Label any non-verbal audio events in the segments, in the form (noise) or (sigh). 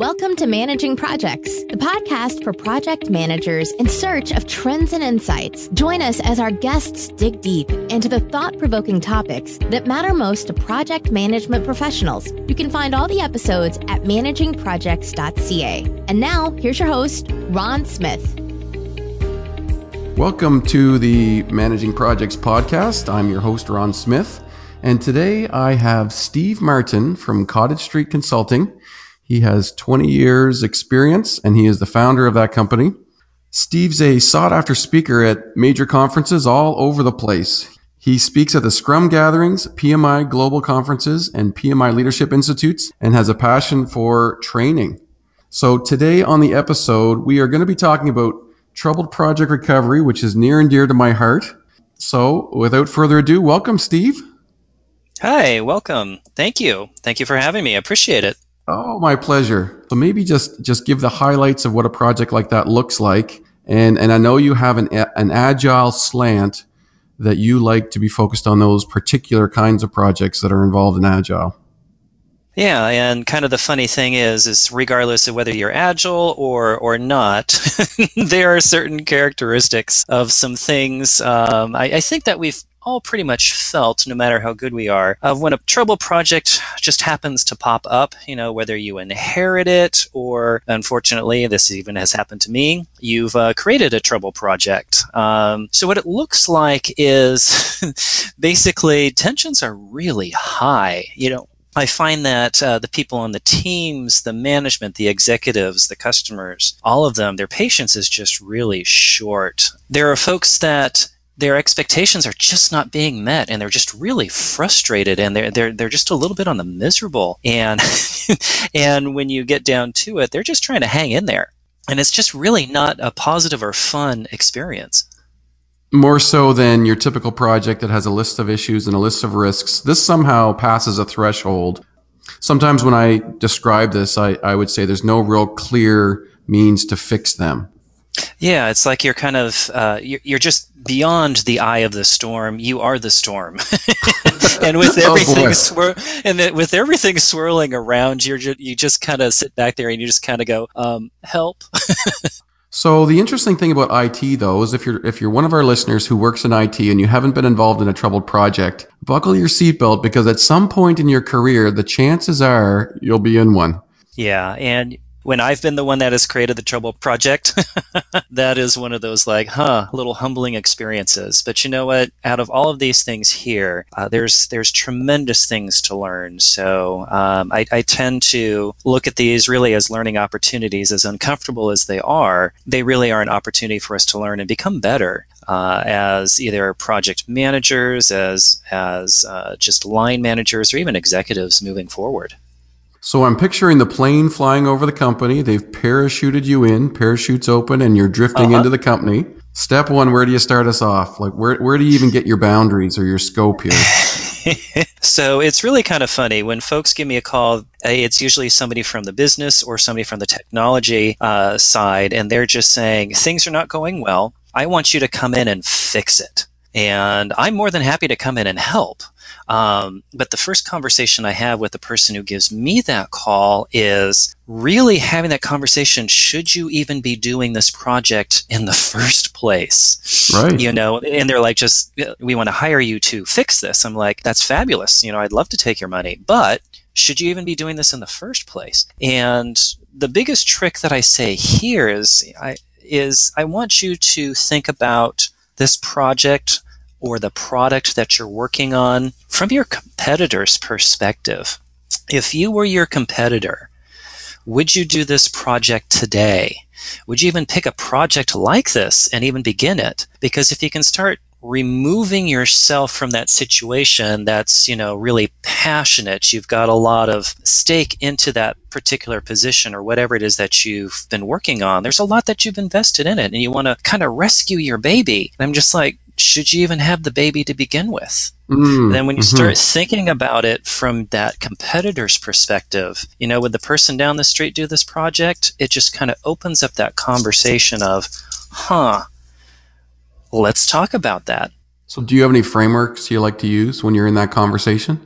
Welcome to Managing Projects, the podcast for project managers in search of trends and insights. Join us as our guests dig deep into the thought provoking topics that matter most to project management professionals. You can find all the episodes at managingprojects.ca. And now, here's your host, Ron Smith. Welcome to the Managing Projects podcast. I'm your host, Ron Smith. And today I have Steve Martin from Cottage Street Consulting. He has 20 years experience and he is the founder of that company. Steve's a sought after speaker at major conferences all over the place. He speaks at the Scrum gatherings, PMI global conferences, and PMI leadership institutes and has a passion for training. So today on the episode, we are going to be talking about troubled project recovery, which is near and dear to my heart. So without further ado, welcome, Steve. Hi, welcome. Thank you. Thank you for having me. I appreciate it. Oh, my pleasure. So maybe just just give the highlights of what a project like that looks like, and and I know you have an an agile slant that you like to be focused on those particular kinds of projects that are involved in agile. Yeah, and kind of the funny thing is, is regardless of whether you're agile or or not, (laughs) there are certain characteristics of some things. Um, I, I, think that we've all pretty much felt, no matter how good we are, of when a trouble project just happens to pop up, you know, whether you inherit it or, unfortunately, this even has happened to me, you've uh, created a trouble project. Um, so, what it looks like is (laughs) basically tensions are really high. You know, I find that uh, the people on the teams, the management, the executives, the customers, all of them, their patience is just really short. There are folks that their expectations are just not being met and they're just really frustrated and they're they're they're just a little bit on the miserable. And (laughs) and when you get down to it they're just trying to hang in there. And it's just really not a positive or fun experience. More so than your typical project that has a list of issues and a list of risks. This somehow passes a threshold. Sometimes when i describe this i, I would say there's no real clear means to fix them yeah, it's like you're kind of uh, you're, you're, just beyond the eye of the storm. You are the storm, (laughs) and with (laughs) oh, everything oh swir- and with everything swirling around, you're you just kind of sit back there and you just kind of go, um, "Help." (laughs) so the interesting thing about IT though is if you're if you're one of our listeners who works in IT and you haven't been involved in a troubled project, buckle your seatbelt because at some point in your career, the chances are you'll be in one. Yeah, and when I've been the one that has created the Trouble Project, (laughs) that is one of those like, huh, little humbling experiences. But you know what? Out of all of these things here, uh, there's there's tremendous things to learn. So um, I, I tend to look at these really as learning opportunities. As uncomfortable as they are, they really are an opportunity for us to learn and become better. Uh, as either project managers, as as uh, just line managers, or even executives moving forward. So I'm picturing the plane flying over the company. They've parachuted you in, parachutes open, and you're drifting uh-huh. into the company. Step one, where do you start us off? Like, where, where do you even get your boundaries or your scope here? (laughs) so it's really kind of funny when folks give me a call. It's usually somebody from the business or somebody from the technology uh, side, and they're just saying things are not going well. I want you to come in and fix it. And I'm more than happy to come in and help. Um, but the first conversation I have with the person who gives me that call is really having that conversation. Should you even be doing this project in the (laughs) first place? Right. You know, and they're like, just, we want to hire you to fix this. I'm like, that's fabulous. You know, I'd love to take your money, but should you even be doing this in the first place? And the biggest trick that I say here is I, is I want you to think about this project or the product that you're working on from your competitor's perspective. If you were your competitor, would you do this project today? Would you even pick a project like this and even begin it? Because if you can start removing yourself from that situation that's, you know, really passionate, you've got a lot of stake into that particular position or whatever it is that you've been working on. There's a lot that you've invested in it and you want to kind of rescue your baby. And I'm just like, should you even have the baby to begin with? Mm, then when you mm-hmm. start thinking about it from that competitor's perspective, you know, would the person down the street do this project? It just kind of opens up that conversation of, huh, let's talk about that. So, do you have any frameworks you like to use when you're in that conversation?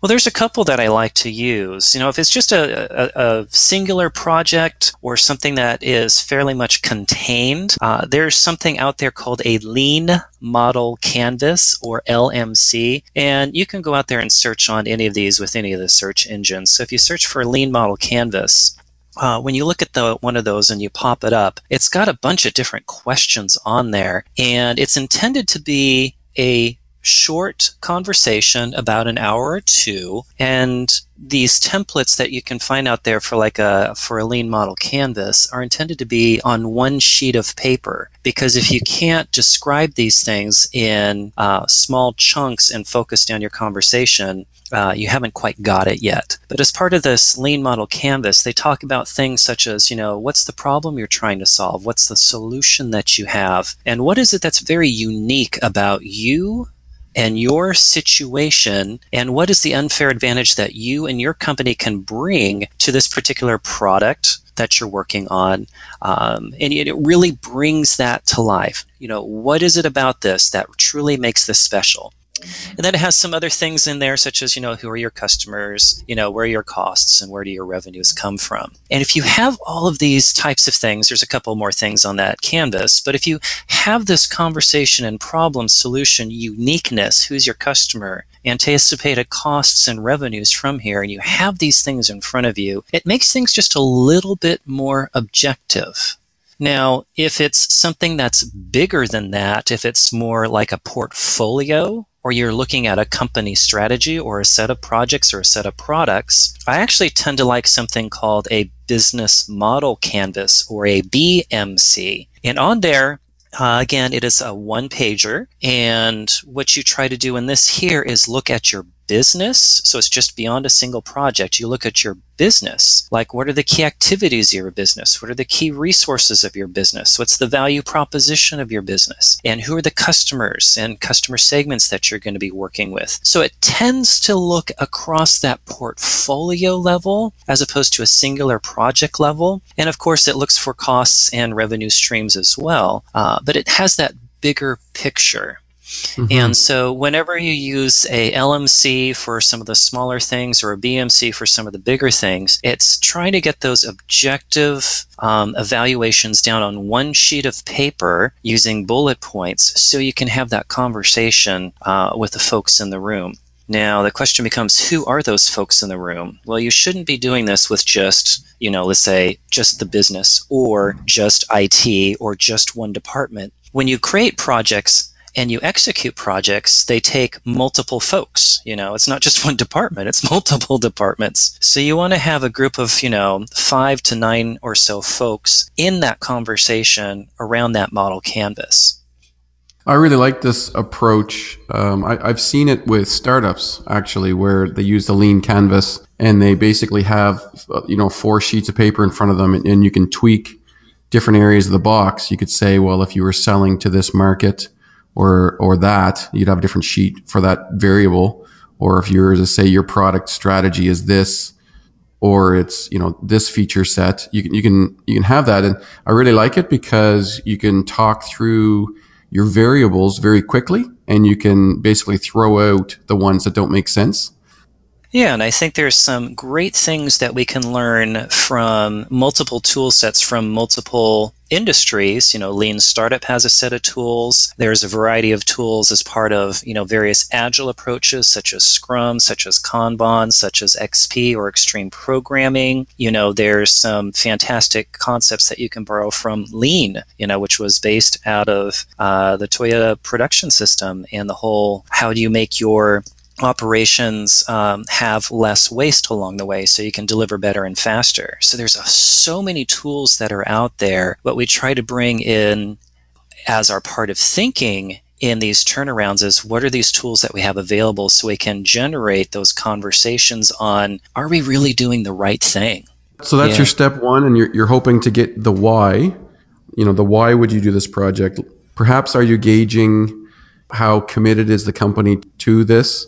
Well, there's a couple that I like to use. You know, if it's just a, a, a singular project or something that is fairly much contained, uh, there's something out there called a lean model canvas or LMC. And you can go out there and search on any of these with any of the search engines. So if you search for lean model canvas, uh, when you look at the one of those and you pop it up, it's got a bunch of different questions on there, and it's intended to be a short conversation about an hour or two and these templates that you can find out there for like a for a lean model canvas are intended to be on one sheet of paper because if you can't describe these things in uh, small chunks and focus down your conversation uh, you haven't quite got it yet. But as part of this lean model canvas, they talk about things such as, you know, what's the problem you're trying to solve? What's the solution that you have? And what is it that's very unique about you and your situation and what is the unfair advantage that you and your company can bring to this particular product that you're working on? Um, and it really brings that to life. You know what is it about this that truly makes this special and then it has some other things in there, such as, you know, who are your customers, you know, where are your costs and where do your revenues come from? And if you have all of these types of things, there's a couple more things on that canvas, but if you have this conversation and problem solution uniqueness, who's your customer, anticipated costs and revenues from here, and you have these things in front of you, it makes things just a little bit more objective. Now, if it's something that's bigger than that, if it's more like a portfolio, or you're looking at a company strategy or a set of projects or a set of products, I actually tend to like something called a business model canvas or a BMC. And on there, uh, again, it is a one pager. And what you try to do in this here is look at your business. So it's just beyond a single project. You look at your business. Like, what are the key activities of your business? What are the key resources of your business? What's the value proposition of your business? And who are the customers and customer segments that you're going to be working with? So it tends to look across that portfolio level as opposed to a singular project level. And of course, it looks for costs and revenue streams as well. Uh, but it has that bigger picture. Mm-hmm. And so whenever you use a LMC for some of the smaller things or a BMC for some of the bigger things, it's trying to get those objective um, evaluations down on one sheet of paper using bullet points so you can have that conversation uh, with the folks in the room. Now, the question becomes who are those folks in the room? Well, you shouldn't be doing this with just, you know, let's say just the business or just IT or just one department. When you create projects, and you execute projects, they take multiple folks. You know, it's not just (laughs) one department, it's multiple departments. So you want to have a group of, you know, five to nine or so folks in that conversation around that model canvas. I really like this approach. Um, I, have seen it with startups actually, where they use the lean canvas and they basically have, uh, you know, four sheets of paper in front of them and, and you can tweak different areas of the box. You could say, well, if you were selling to this market, or or that, you'd have a different sheet for that variable. Or if you're say your product strategy is this, or it's you know this feature set, you can you can you can have that. And I really like it because you can talk through your variables very quickly, and you can basically throw out the ones that don't make sense yeah, and I think there's some great things that we can learn from multiple tool sets from multiple industries. You know, Lean Startup has a set of tools. There's a variety of tools as part of, you know, various agile approaches such as Scrum, such as Kanban, such as XP or extreme programming. You know, there's some fantastic concepts that you can borrow from Lean, you know, which was based out of uh, the Toyota production system and the whole how do you make your operations um, have less waste along the way so you can deliver better and faster. So there's so many tools that are out there. What we try to bring in as our part of thinking in these turnarounds is what are these tools that we have available so we can generate those conversations on are we really doing the right thing? So that's yeah. your step one and you're, you're hoping to get the why. You know the why would you do this project? Perhaps are you gauging how committed is the company to this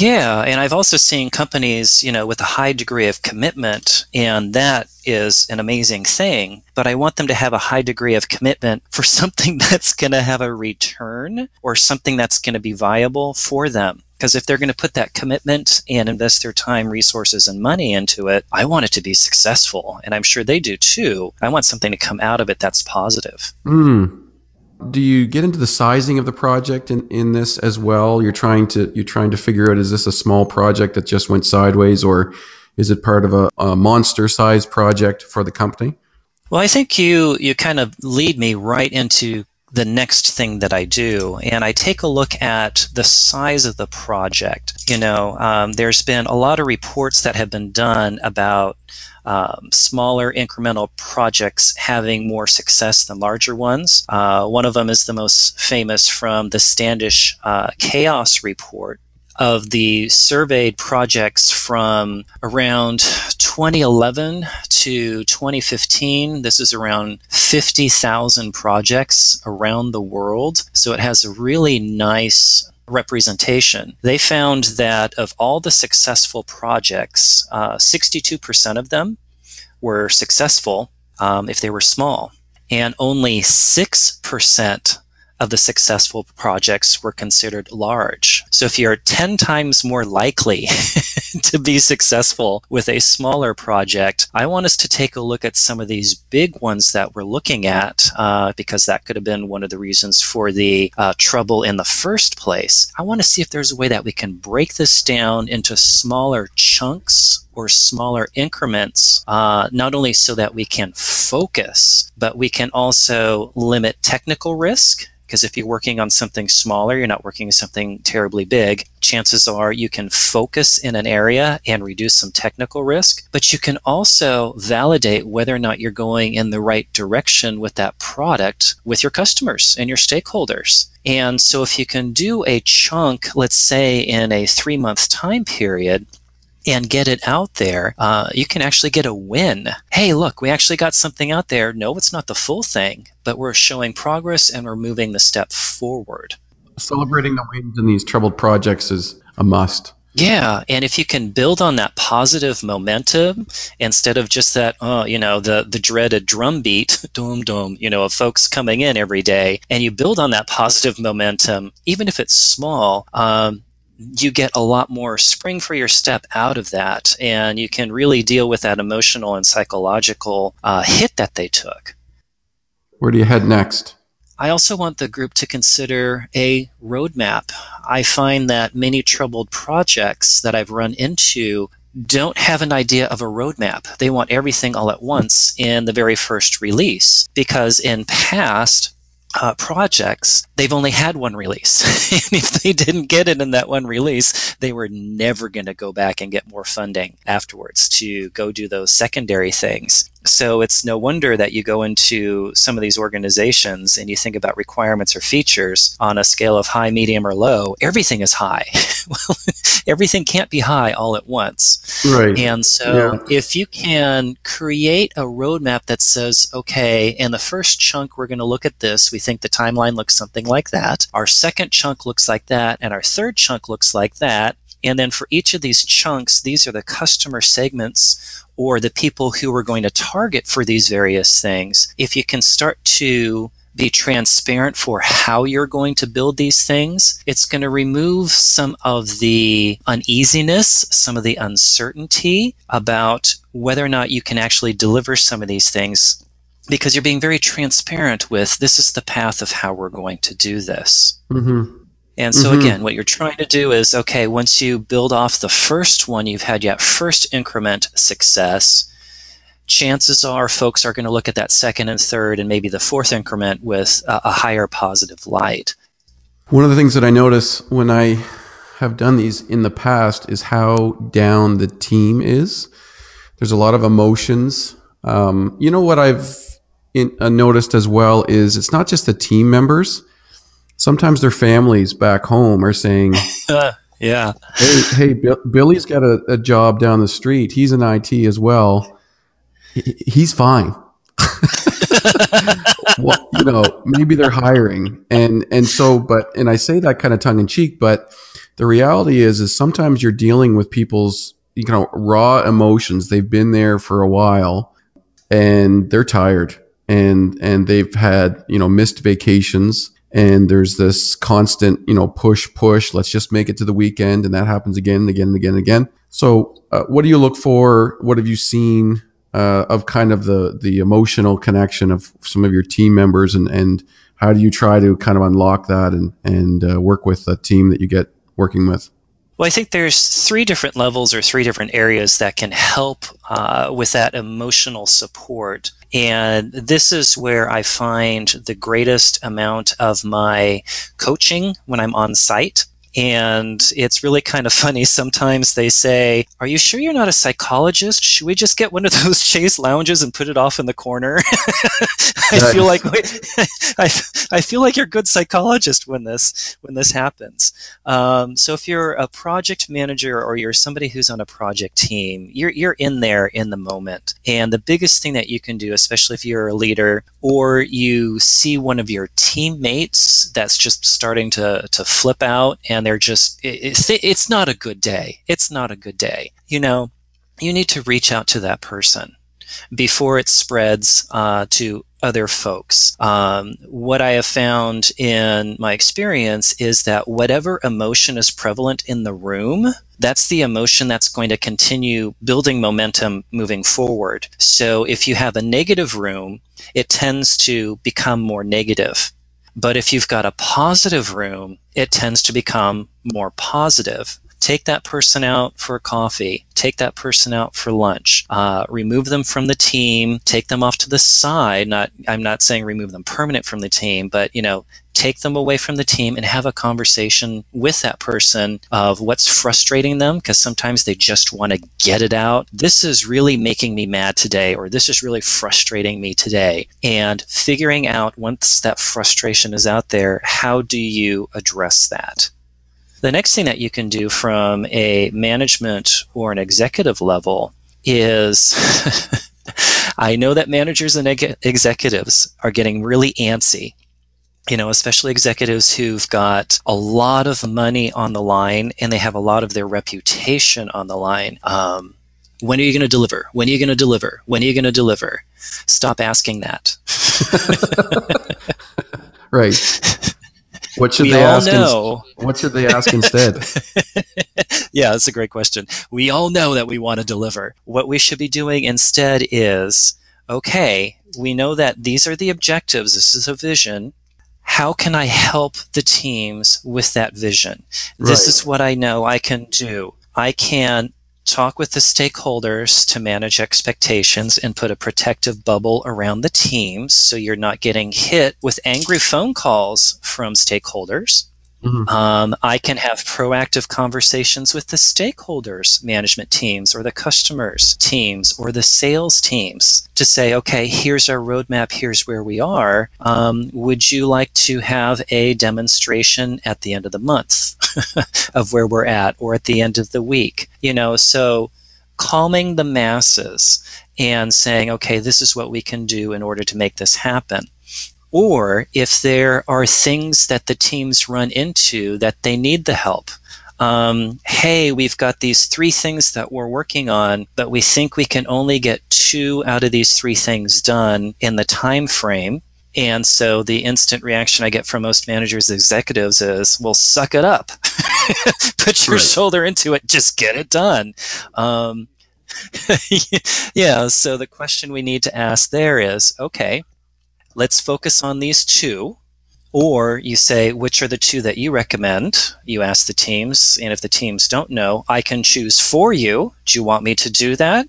yeah, and I've also seen companies, you know, with a high degree of commitment, and that is an amazing thing. But I want them to have a high degree of commitment for (laughs) something that's going to have a return or something that's going to be viable for them. Because if they're going to put that commitment and invest their time, resources, and money into it, I want it to be successful. And I'm sure they do too. I want something to come out of it that's positive. Mm. Do you get into the sizing of the project in, in this as well? You're trying to you're trying to figure out is this a small project that just went sideways or is it part of a, a monster size project for the company? Well, I think you you kind of lead me right into the next thing that I do, and I take a look at the size of the project. You know, um, there's been a lot of reports that have been done about um, smaller incremental projects having more success than larger ones. Uh, one of them is the most famous from the Standish uh, Chaos Report, of the surveyed projects from around 2011 to 2015. This is around 50,000 projects around the world. So it has a really nice representation. They found that of all the successful projects, uh, 62% of them were successful um, if they were small, and only 6% of the successful projects were considered large. So if you're 10 times more likely (laughs) to be successful with a smaller project, I want us to take a look at some of these big ones that we're looking at uh, because that could have been one of the reasons for the uh, trouble in the first place. I want to see if there's a way that we can break this down into smaller chunks or smaller increments, uh, not only so that we can focus, but we can also limit technical risk because if you're working on something smaller, you're not working on something terribly big, chances are you can focus in an area and reduce some technical risk, but you can also validate whether or not you're going in the right direction with that product with your customers and your stakeholders. And so if you can do a chunk, let's say in a three month time period, and get it out there, uh, you can actually get a win. Hey, look, we actually got something out there. No, it's not the full thing, but we're showing progress and we're moving the step forward. Celebrating the wins in these troubled projects is a must. Yeah, and if you can build on that positive momentum instead of just that, oh, you know, the the dreaded drum beat, (laughs) doom doom, you know, of folks coming in every day, and you build on that positive momentum, even if it's small, um, you get a lot more spring for your step out of that, and you can really deal with that emotional and psychological uh, hit that they took. Where do you head next? I also want the group to consider a roadmap. I find that many troubled projects that I've run into don't have an idea of a roadmap. They want everything all at once in the very first release because in past uh, projects, they've only had one release. (laughs) and if they didn't get it in that one release, they were never going to go back and get more funding afterwards to go do those secondary things. So it's no wonder that you go into some of these organizations and you think about requirements or features on a scale of high, medium, or low. Everything is high. (laughs) well, everything can't be high all at once. Right. And so yeah. if you can create a roadmap that says, okay, in the first chunk, we're going to look at this. We think the timeline looks something like that. Our second chunk looks like that. And our third chunk looks like that. And then for each of these chunks, these are the customer segments or the people who we're going to target for these various things. If you can start to be transparent for how you're going to build these things, it's going to remove some of the uneasiness, some of the uncertainty about whether or not you can actually deliver some of these things because you're being very transparent with this is the path of how we're going to do this. Mm-hmm. And so mm-hmm. again, what you're trying to do is okay, once you build off the first one, you've had yet first increment success. Chances are folks are going to look at that second and third and maybe the fourth increment with a, a higher positive light. One of the things that I notice when I have done these in the past is how down the team is. There's a lot of emotions. Um, you know what I've in, uh, noticed as well is it's not just the team members sometimes their families back home are saying, (laughs) "Yeah, hey, hey, Bill, Billy's got a, a, job down the street. He's in IT as well. He, he's fine." (laughs) well, you know, maybe they're hiring, and and so, but and I say that kind of tongue in cheek, but the reality is, is sometimes you're dealing with people's you know raw emotions. They've been there for a while, and they're tired, and and they've had you know missed vacations and there's this constant, you know, push, push. Let's just make it to the weekend, and that happens again and again and again and again. So, uh, what do you look for? What have you seen uh, of kind of the the emotional connection of some of your team members, and and how do you try to kind of unlock that and and uh, work with a team that you get working with? Well, I think there's three different levels or three different areas that can help uh, with that emotional support. And this is where I find the greatest amount of my coaching when I'm on site. And it's really kind of funny. Sometimes they say, Are you sure you're not a psychologist? Should we just get one of those (laughs) chase lounges and put it off in the corner? (laughs) I feel like (laughs) I, I feel like you're a good psychologist when this when this happens. Um, so if you're a project manager or you're somebody who's on a project team, you're you're in there in the moment. And the biggest thing that you can do, especially if you're a leader or you see one of your teammates that's just starting to to flip out and they're just it's, it's not a good day. It's not a good day. You know, you need to reach out to that person before it spreads uh, to other folks. Um, what I have found in my experience is that whatever emotion is prevalent in the room, that's the emotion that's going to continue building momentum moving forward. So if you have a negative room, it tends to become more negative. But if you've got a positive room, it tends to become more positive take that person out for coffee, take that person out for lunch, uh, remove them from the team, take them off to the side. Not, I'm not saying remove them permanent from the team, but you know, take them away from the team and have a conversation with that person of what's frustrating them because sometimes they just want to get it out. This is really making me mad today, or this is really frustrating me today. And figuring out once that frustration is out there, how do you address that? The next thing that you can do from a management or an executive level is (laughs) I know that managers and executives are getting really antsy. You know, especially executives who've got a lot of money on the line and they have a lot of their reputation on the line. Um, when are you going to deliver? When are you going to deliver? When are you going to deliver? Stop asking that. (laughs) right. What should we they ask? Know. In, what should they ask instead? (laughs) yeah, that's a great question. We all know that we want to deliver. What we should be doing instead is okay, we know that these are the objectives, this is a vision. How can I help the teams with that vision? This right. is what I know I can do. I can talk with the stakeholders to manage expectations and put a protective bubble around the teams so you're not getting hit with angry phone calls from stakeholders. Mm-hmm. Um, I can have proactive conversations with the stakeholders, management teams, or the customers teams, or the sales teams to say, okay, here's our roadmap, here's where we are. Um, would you like to have a demonstration at the end of the month (laughs) of where we're at, or at the end of the week? You know, so calming the masses and saying, okay, this is what we can do in order to make this happen or if there are things that the teams run into that they need the help. Um, hey, we've got these three things that we're working on, but we think we can only get two out of these three things done in the time frame. And so the instant reaction I get from most managers, executives is, well, suck it up. (laughs) Put your right. shoulder into it. Just get it done. Um, (laughs) yeah. So the question we need to ask there is, okay, let's focus on these two. Or you say, which are the two that you recommend? You ask the teams, and if the teams don't know, I can choose for you. Do you want me to do that?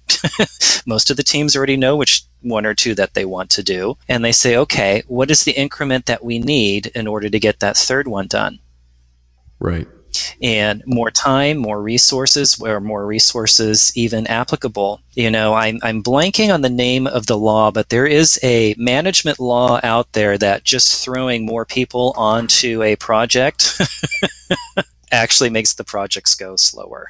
(laughs) Most of the teams already know which one or two that they want to do. And they say, okay, what is the increment that we need in order to get that third one done? Right and more time, more resources, where more resources even applicable. You know, I'm, I'm blanking on the name of the law, but there is a management law out there that just throwing more people onto a project (laughs) actually makes the projects go slower.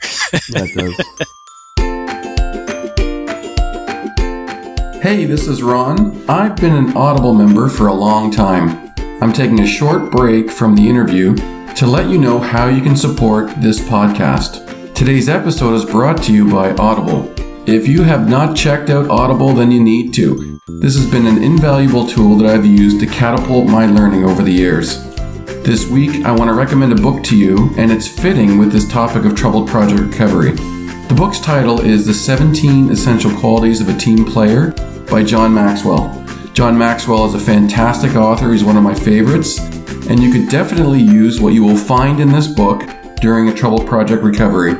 Hey, this is Ron. I've been an Audible member for a long time. I'm taking a short break from the interview to let you know how you can support this podcast. Today's episode is brought to you by Audible. If you have not checked out Audible, then you need to. This has been an invaluable tool that I've used to catapult my learning over the years. This week, I want to recommend a book to you, and it's fitting with this topic of troubled project recovery. The book's title is The 17 Essential Qualities of a Team Player by John Maxwell. John Maxwell is a fantastic author, he's one of my favorites, and you could definitely use what you will find in this book during a troubled project recovery.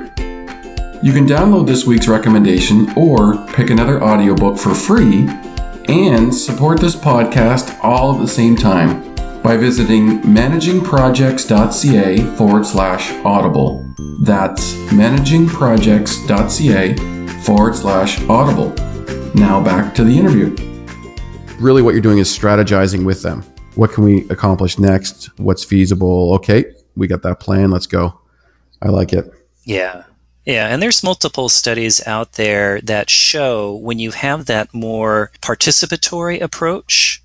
You can download this week's recommendation or pick another audiobook for free and support this podcast all at the same time by visiting managingprojects.ca forward slash audible. That's managingprojects.ca forward slash audible. Now back to the interview. Really, what you're doing is strategizing with them. What can we accomplish next? What's feasible? Okay, we got that plan. Let's go. I like it. Yeah. Yeah, and there's multiple studies out there that show when you have that more participatory approach,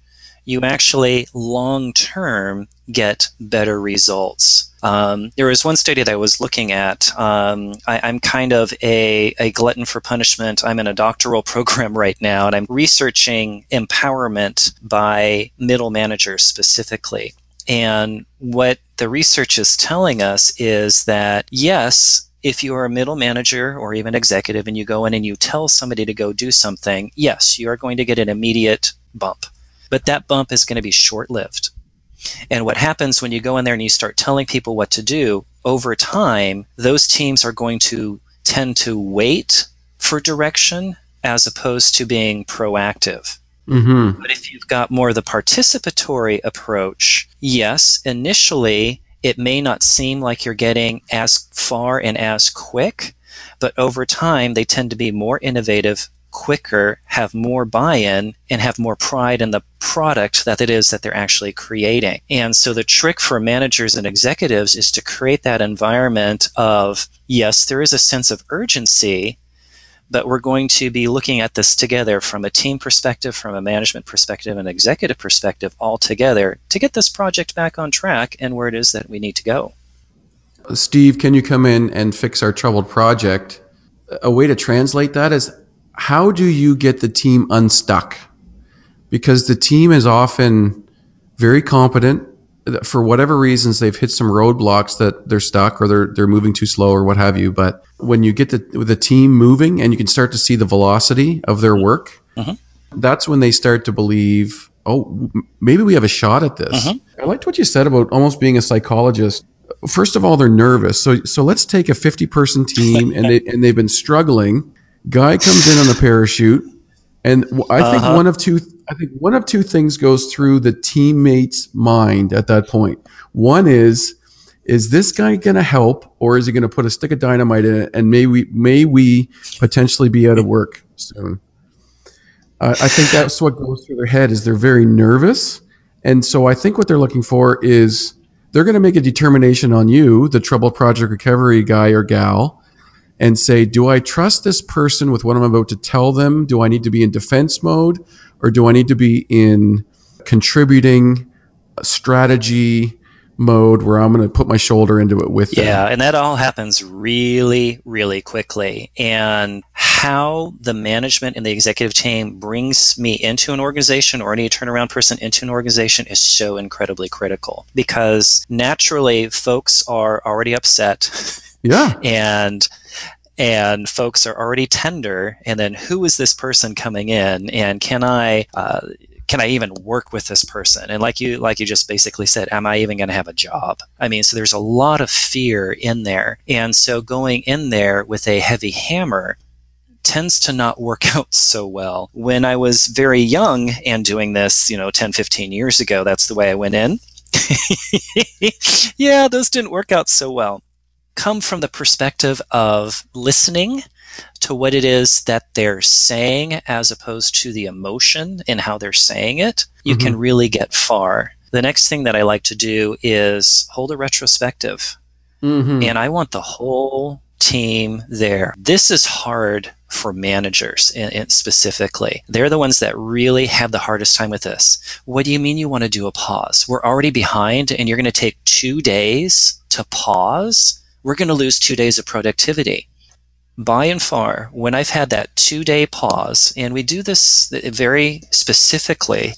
you actually long term get better results. Um, there was one study that I was looking at. Um, I, am kind of a, a glutton for punishment. I'm in a doctoral (laughs) program right now, and I'm researching empowerment by middle managers specifically. And what the research is telling us is that yes, if you are a middle manager or even executive and you go in and you tell somebody to go do something, yes, you are going to get an immediate bump but that bump is going to be short lived. And what happens when you go in there and you start telling people what to do, over time, those teams are going to tend to wait for direction as opposed to being proactive. Mm-hmm. But if you've got more of the participatory approach, yes, initially it may not seem like you're getting as far and as quick, but over time they tend to be more innovative, quicker, have more buy-in, and have more pride in the product that it is that they're actually creating. And so the trick for managers and executives is to create that environment of, yes, there is a sense of urgency, but we're going to be looking at this together from a team perspective, from a management perspective, and executive perspective all together to get this project back on track and where it is that we need to go. Steve, can you come in and fix our troubled project? A way to translate that is how do you get the team unstuck? Because the team is often very competent. For whatever reasons, they've hit some roadblocks that they're stuck or they're they're moving too slow or what have you. But when you get the the team moving and you can start to see the velocity of their work, uh-huh. that's when they start to believe, oh, maybe we have a shot at this. Uh-huh. I liked what you said about almost being a psychologist first of all they're nervous so so let's take a 50 person team and they and they've been struggling Guy comes in on a parachute, and I think uh-huh. one of two. I think one of two things goes through the teammate's mind at that point. One is, is this guy going to help, or is he going to put a stick of dynamite in it, and may we may we potentially be out of work soon? Uh, I think that's what goes through their head. Is they're very nervous, and so I think what they're looking for is they're going to make a determination on you, the trouble project recovery guy or gal, and say, do I trust this person with what I'm about to tell them? Do I need to be in defense mode or do I need to be in contributing strategy mode where I'm going to put my shoulder into it with them? Yeah, and that all happens really, really quickly. And how the management and the executive team brings me into an organization or any turnaround person into an organization is so incredibly critical because naturally folks are already upset. (laughs) Yeah. and and folks are already tender. And then who is this person coming in? And can i uh, can i even work with this person? And like you like you just basically said am i even going to have a job? I mean so there's a lot of fear in there. And so going in there with a heavy hammer tends to not work (laughs) out so well. When i was very young and doing this you know 10 15 years ago that's the way i went in. (laughs) Yeah those didn't work out so well come from the perspective of listening to what it is that they're saying as opposed to the emotion in how they're saying it, you mm-hmm. can really get far. The next thing that I like to do is hold a retrospective. Mm-hmm. And I want the whole team there. This is hard for managers specifically. They're the ones that really have the hardest time with this. What do you mean you want to do a pause? We're already behind and you're going to take two days to pause? We're going to lose two days of productivity. By and far, when I've had that two day pause, and we do this very specifically,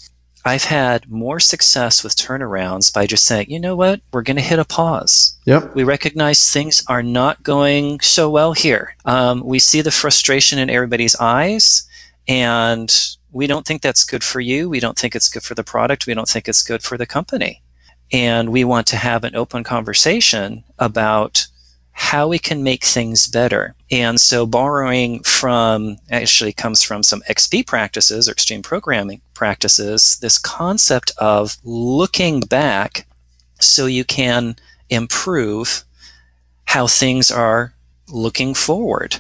I've had more success with turnarounds by just saying, you know what, we're going to hit a pause. Yep. We recognize things are not going so well here. Um, we see the frustration in everybody's eyes, and we don't think that's good for you. We don't think it's good for the product. We don't think it's good for the company. And we want to have an open conversation about how we can make things better. And so borrowing from actually comes from some XP practices or extreme programming practices, this concept of looking back so you can improve how things are looking forward.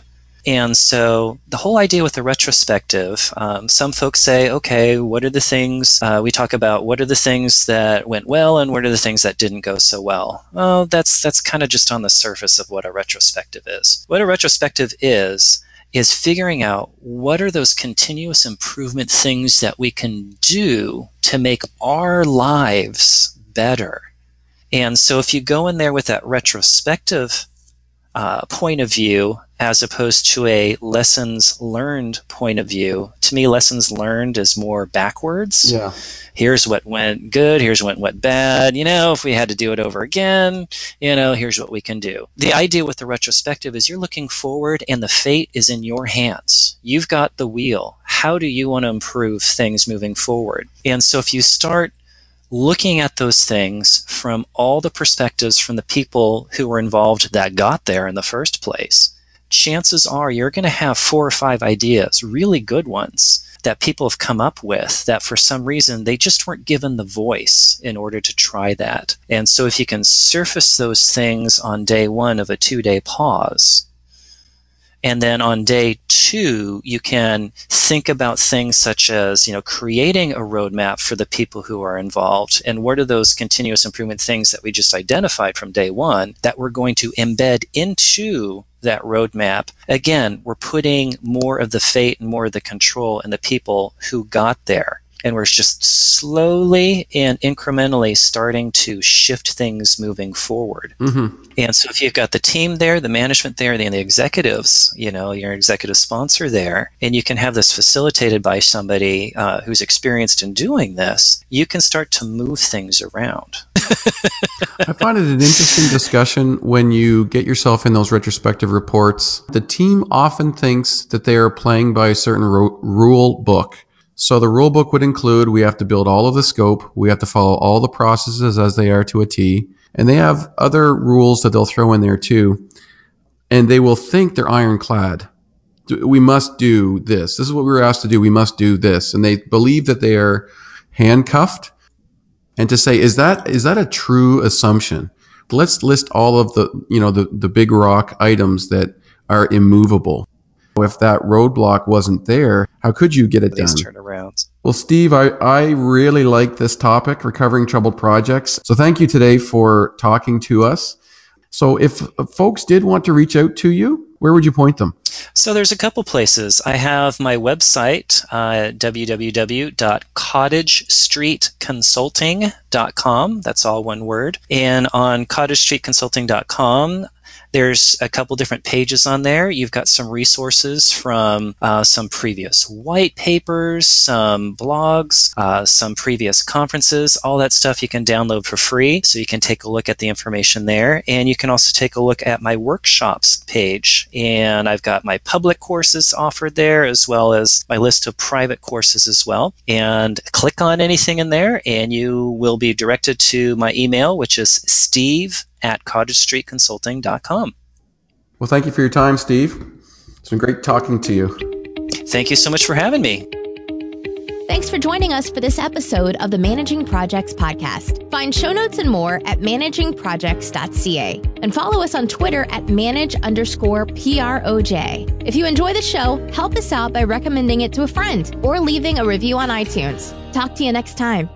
And so the whole idea with the retrospective, um, some folks say, okay, what are the things uh, we talk about? What are the things that went well, and what are the things that didn't go so well? Well, that's that's kind of just on the surface of what a retrospective is. What a retrospective is is figuring out what are those continuous improvement things that we can do to make our lives better. And so if you go in there with that retrospective uh, point of view as opposed to a lessons learned point of view. To me, lessons learned is more backwards. Yeah. Here's what went good. Here's what went bad. You know, if we had to do it over again, you know, here's what we can do. The idea with the retrospective is you're looking forward and the fate is in your hands. You've got the wheel. How do you want to improve things moving forward? And so if you start looking at those things from all the perspectives from the people who were involved that got there in the first place, chances are you're going to have four or five ideas, really good ones, that people have come up with that for some reason they just weren't given the voice in order to try that. And so if you can surface those things on day one of a two day pause, and then on day two, you can think about things such as, you know, creating a roadmap for the people who are involved. And what are those continuous improvement things that we just identified from day one that we're going to embed into that roadmap? Again, we're putting more of the fate and more of the control in the people who got there and we're just slowly and incrementally starting to shift things moving forward. Mm-hmm. And so, if you've got the team there, the management there, and the executives, you know, your executive sponsor there, and you can have this facilitated by somebody uh, who's experienced in doing this, you can start to move things around. (laughs) I find it an interesting discussion when you get yourself in those retrospective reports. The team often thinks that they are playing by a certain ro- rule book so the rule book would include we have to build all of the scope, we have to follow all the processes as they are to a T, and they have other rules that they'll throw in there too. And they will think they're ironclad. We must do this. This is what we were asked to do. We must do this. And they believe that they are handcuffed. And to say, is that, is that a true assumption? Let's list all of the, you know, the, the big rock items that are immovable. If that roadblock wasn't there, how could you get it These done? turnarounds. Well, Steve, I, I really like this topic, recovering troubled projects. So thank you today for talking to us. So if folks did want to reach out to you, where would you point them? So there's a couple places. I have my website, uh, www.cottagestreetconsulting.com. That's all one word. And on cottagestreetconsulting.com, there's a couple different pages on there. You've got some resources from uh, some previous white papers, some blogs, uh, some previous conferences, all that stuff you can download for free. So you can take a look at the information there. And you can also take a look at my workshops page. And I've got my public courses offered there as well as my list of private courses as well. And click on anything in there and you will be directed to my email, which is steve at cottagestreetconsulting.com. Well, thank you for your time, Steve. It's been great talking to you. Thank you so much for having me. Thanks for joining us for this episode of the Managing Projects podcast. Find show notes and more at managingprojects.ca and follow us on Twitter at manage underscore PROJ. If you enjoy the show, help us out by recommending it to a friend or leaving a review on iTunes. Talk to you next time.